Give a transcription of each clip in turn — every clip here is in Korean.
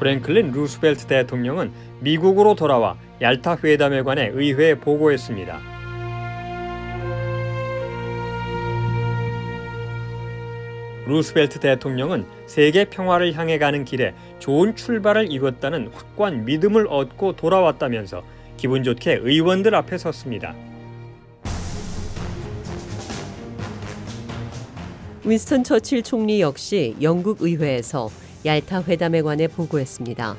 프랭클린 루스벨트 대통령은 미국으로 돌아와 얄타 회담에 관해 의회에 보고했습니다. 루스벨트 대통령은 세계 평화를 향해 가는 길에 좋은 출발을 이뤘다는 확고한 믿음을 얻고 돌아왔다면서 기분 좋게 의원들 앞에 섰습니다. 윈스턴 처칠 총리 역시 영국 의회에서 얄타 회담에 관해 보고했습니다.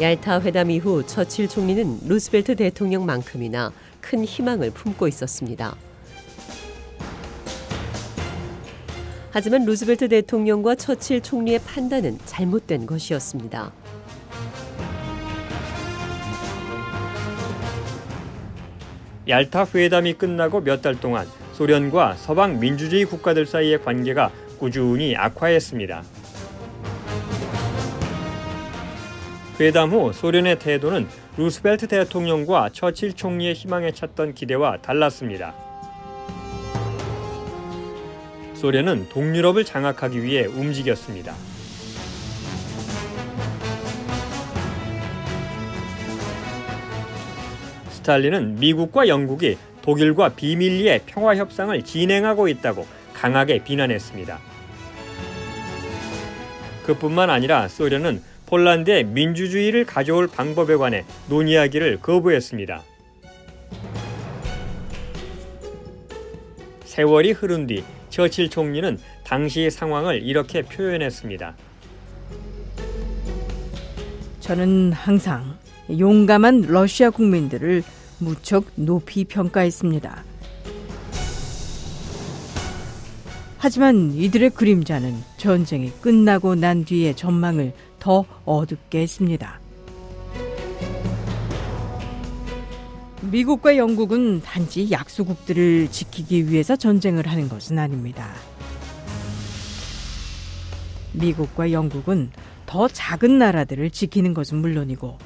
얄타 회담 이후 처칠 총리는 루스벨트 대통령만큼이나 큰 희망을 품고 있었습니다. 하지만 루스벨트 대통령과 처칠 총리의 판단은 잘못된 것이었습니다. 얄타 회담이 끝나고 몇 달 동안 소련과 서방 민주주의 국가들 사이의 관계가 꾸준히 악화했습니다. 회담 후 소련의 태도는 루스벨트 대통령과 처칠 총리의 희망에 찼던 기대와 달랐습니다. 소련은 동유럽을 장악하기 위해 움직였습니다. 스탈린은 미국과 영국이 독일과 비밀리에 평화 협상을 진행하고 있다고 강하게 비난했습니다. 그뿐만 아니라 소련은 폴란드의 민주주의를 가져올 방법에 관해 논의하기를 거부했습니다. 세월이 흐른 뒤 처칠 총리는 당시 상황을 이렇게 표현했습니다. 저는 항상 용감한 러시아 국민들을 무척 높이 평가했습니다. 하지만 이들의 그림자는 전쟁이 끝나고 난 뒤의 전망을 더 어둡게 했습니다. 미국과 영국은 단지 약소국들을 지키기 위해서 전쟁을 하는 것은 아닙니다. 미국과 영국은 더 작은 나라들을 지키는 것은 물론이고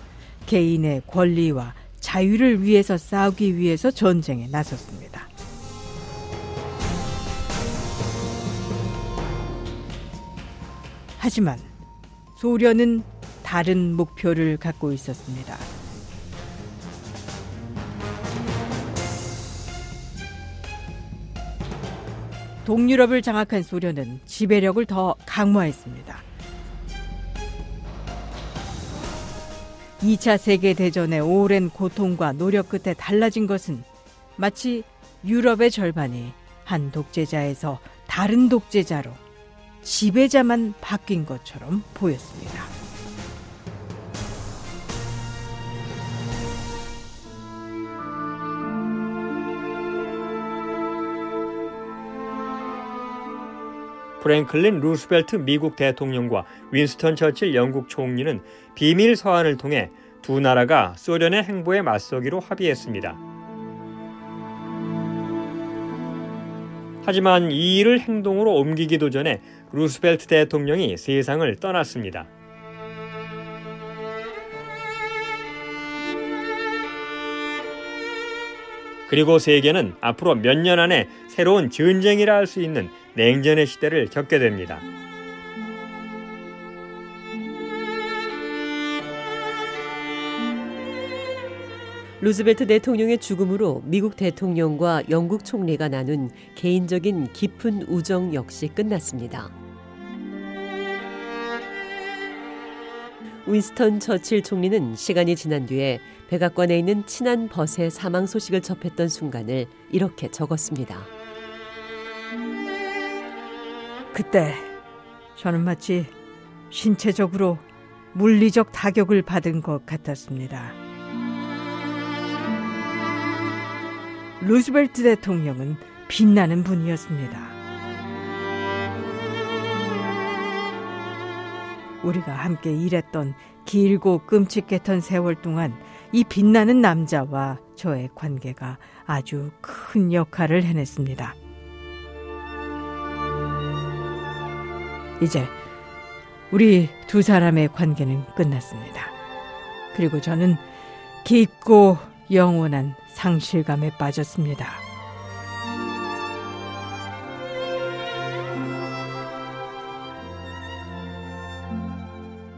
개인의 권리와 자유를 위해서 싸우기 위해서 전쟁에 나섰습니다. 하지만 소련은 다른 목표를 갖고 있었습니다. 동유럽을 장악한 소련은 지배력을 더 강화했습니다. 2차 세계대전의 오랜 고통과 노력 끝에 달라진 것은 마치 유럽의 절반이 한 독재자에서 다른 독재자로 지배자만 바뀐 것처럼 보였습니다. 프랭클린 루스벨트 미국 대통령과 윈스턴 처칠 영국 총리는 비밀 서한을 통해 두 나라가 소련의 행보에 맞서기로 합의했습니다. 하지만 이 일을 행동으로 옮기기도 전에 루스벨트 대통령이 세상을 떠났습니다. 그리고 세계는 앞으로 몇 년 안에 새로운 전쟁이라 할 수 있는 냉전의 시대를 겪게 됩니다. 루즈벨트 대통령의 죽음으로 미국 대통령과 영국 총리가 나눈 개인적인 깊은 우정 역시 끝났습니다. 윈스턴 처칠 총리는 시간이 지난 뒤에 백악관에 있는 친한 벗의 사망 소식을 접했던 순간을 이렇게 적었습니다. 그때 저는 마치 신체적으로 물리적 타격을 받은 것 같았습니다. 루스벨트 대통령은 빛나는 분이었습니다. 우리가 함께 일했던 길고 끔찍했던 세월 동안 이 빛나는 남자와 저의 관계가 아주 큰 역할을 해냈습니다. 이제 우리 두 사람의 관계는 끝났습니다. 그리고 저는 깊고 영원한 상실감에 빠졌습니다.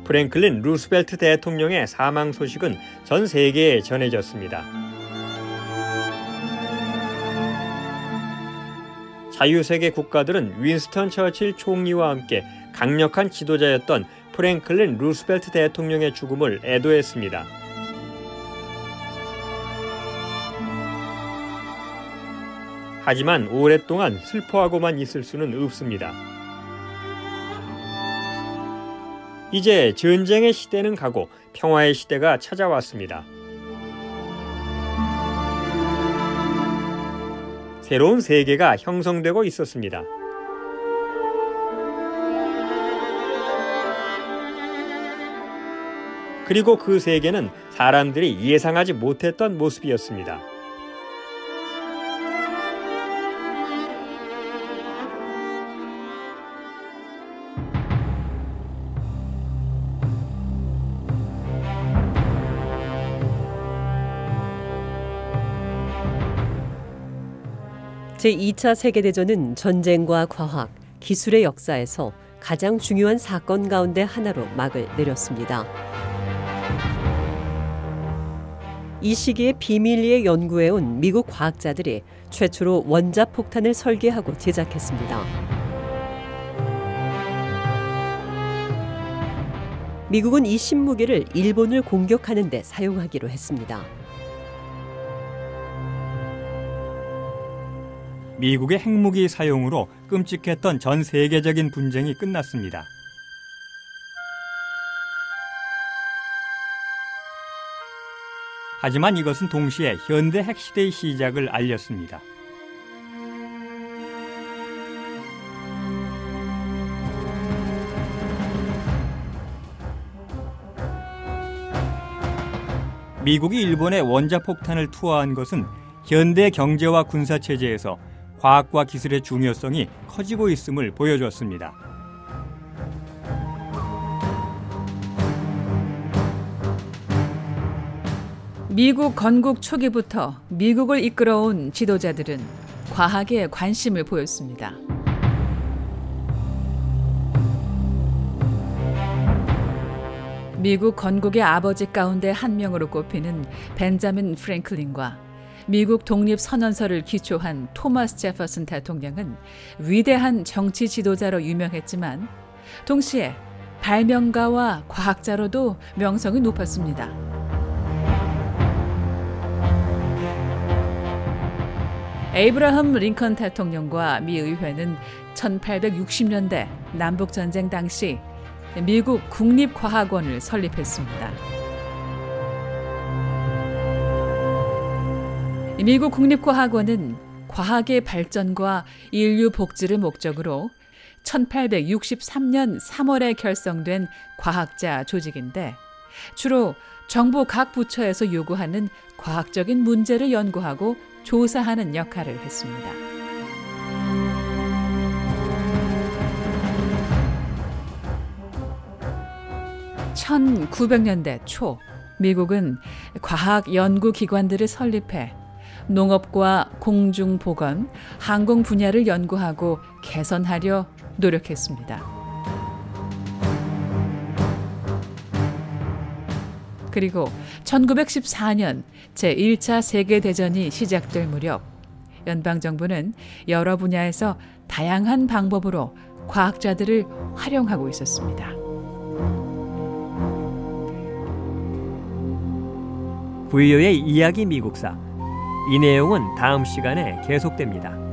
프랭클린 루스벨트 대통령의 사망 소식은 전 세계에 전해졌습니다. 자유세계 국가들은 윈스턴 처칠 총리와 함께 강력한 지도자였던 프랭클린 루스벨트 대통령의 죽음을 애도했습니다. 하지만 오랫동안 슬퍼하고만 있을 수는 없습니다. 이제 전쟁의 시대는 가고 평화의 시대가 찾아왔습니다. 새로운 세계가 형성되고 있었습니다. 그리고 그 세계는 사람들이 예상하지 못했던 모습이었습니다. 제2차 세계대전은 전쟁과 과학, 기술의 역사에서 가장 중요한 사건 가운데 하나로 막을 내렸습니다. 이 시기에 비밀리에 연구해온 미국 과학자들이 최초로 원자 폭탄을 설계하고 제작했습니다. 미국은 이 신무기를 일본을 공격하는 데 사용하기로 했습니다. 미국의 핵무기 사용으로 끔찍했던 전 세계적인 분쟁이 끝났습니다. 하지만 이것은 동시에 현대 핵시대의 시작을 알렸습니다. 미국이 일본에 원자폭탄을 투하한 것은 현대 경제와 군사 체제에서 과학과 기술의 중요성이 커지고 있음을 보여줬습니다. 미국 건국 초기부터 미국을 이끌어온 지도자들은 과학에 관심을 보였습니다. 미국 건국의 아버지 가운데 한 명으로 꼽히는 벤자민 프랭클린과 미국 독립 선언서를 기초한 토마스 제퍼슨 대통령은 위대한 정치 지도자로 유명했지만 동시에 발명가와 과학자로도 명성이 높았습니다. 에이브라함 링컨 대통령과 미 의회는 1860년대 남북 전쟁 당시 미국 국립과학원을 설립했습니다. 미국 국립과학원은 과학의 발전과 인류 복지를 목적으로 1863년 3월에 결성된 과학자 조직인데 주로 정부 각 부처에서 요구하는 과학적인 문제를 연구하고 조사하는 역할을 했습니다. (1900년대) 초 미국은 과학 연구 기관들을 설립해 농업과 공중 보건, 항공 분야를 연구하고 개선하려 노력했습니다. 그리고 1914년 제1차 세계대전이 시작될 무렵 연방정부는 여러 분야에서 다양한 방법으로 과학자들을 활용하고 있었습니다. 부유의 이야기 미국사 이 내용은 다음 시간에 계속됩니다.